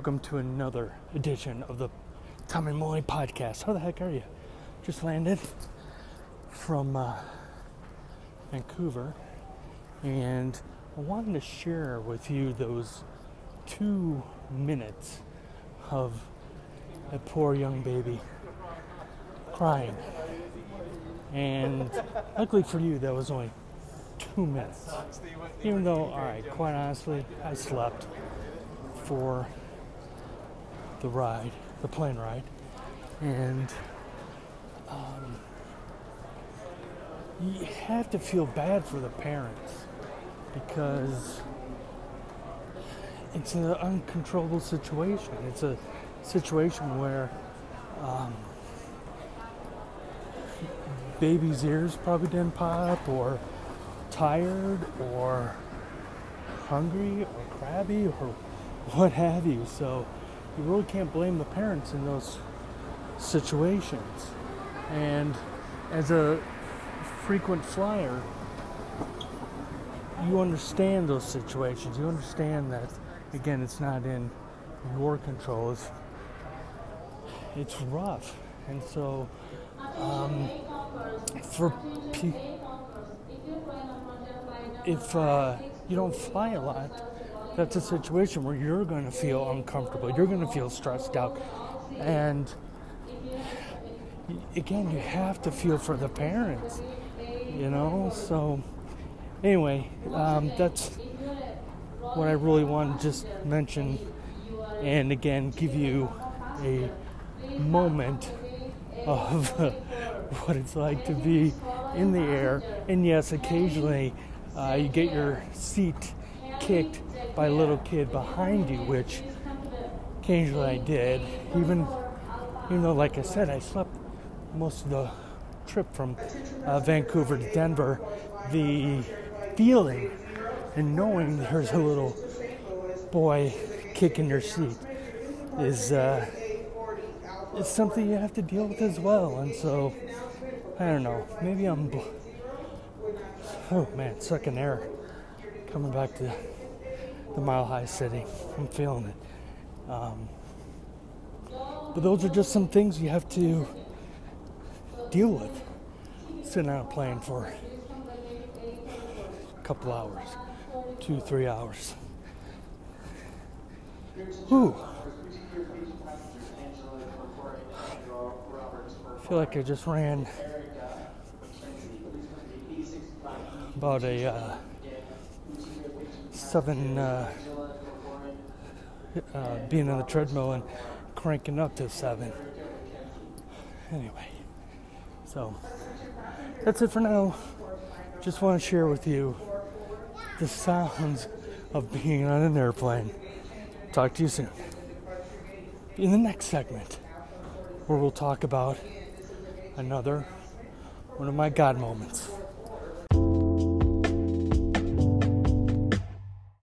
Welcome to another edition of the Tom and Molly podcast. How the heck are you? Just landed from uh, Vancouver and I wanted to share with you those two minutes of a poor young baby crying. And luckily for you, that was only two minutes. Even though, alright, quite honestly, I slept for the ride, the plane ride, and um, you have to feel bad for the parents because it's an uncontrollable situation. It's a situation where um, baby's ears probably didn't pop, or tired, or hungry, or crabby, or what have you. So you really can't blame the parents in those situations. And as a frequent flyer, you understand those situations. You understand that, again, it's not in your control. It's, it's rough. And so, um, for if uh, you don't fly a lot, that's a situation where you're going to feel uncomfortable. You're going to feel stressed out. And again, you have to feel for the parents, you know? So, anyway, um, that's what I really want to just mention and again give you a moment of what it's like to be in the air. And yes, occasionally uh, you get your seat kicked by a little kid behind you, which occasionally I did. Even, even though, like I said, I slept most of the trip from uh, Vancouver to Denver, the feeling and knowing there's a little boy kicking your seat is uh, is something you have to deal with as well. And so, I don't know. Maybe I'm. Bl- oh man, sucking air coming back to the Mile High City. I'm feeling it. Um, but those are just some things you have to deal with. Sitting on a plane for a couple hours, two, three hours. Whew. I feel like I just ran about a uh, seven uh, uh, being on the treadmill and cranking up to seven. Anyway, so that's it for now. Just want to share with you the sounds of being on an airplane. Talk to you soon. In the next segment, where we'll talk about another one of my God moments.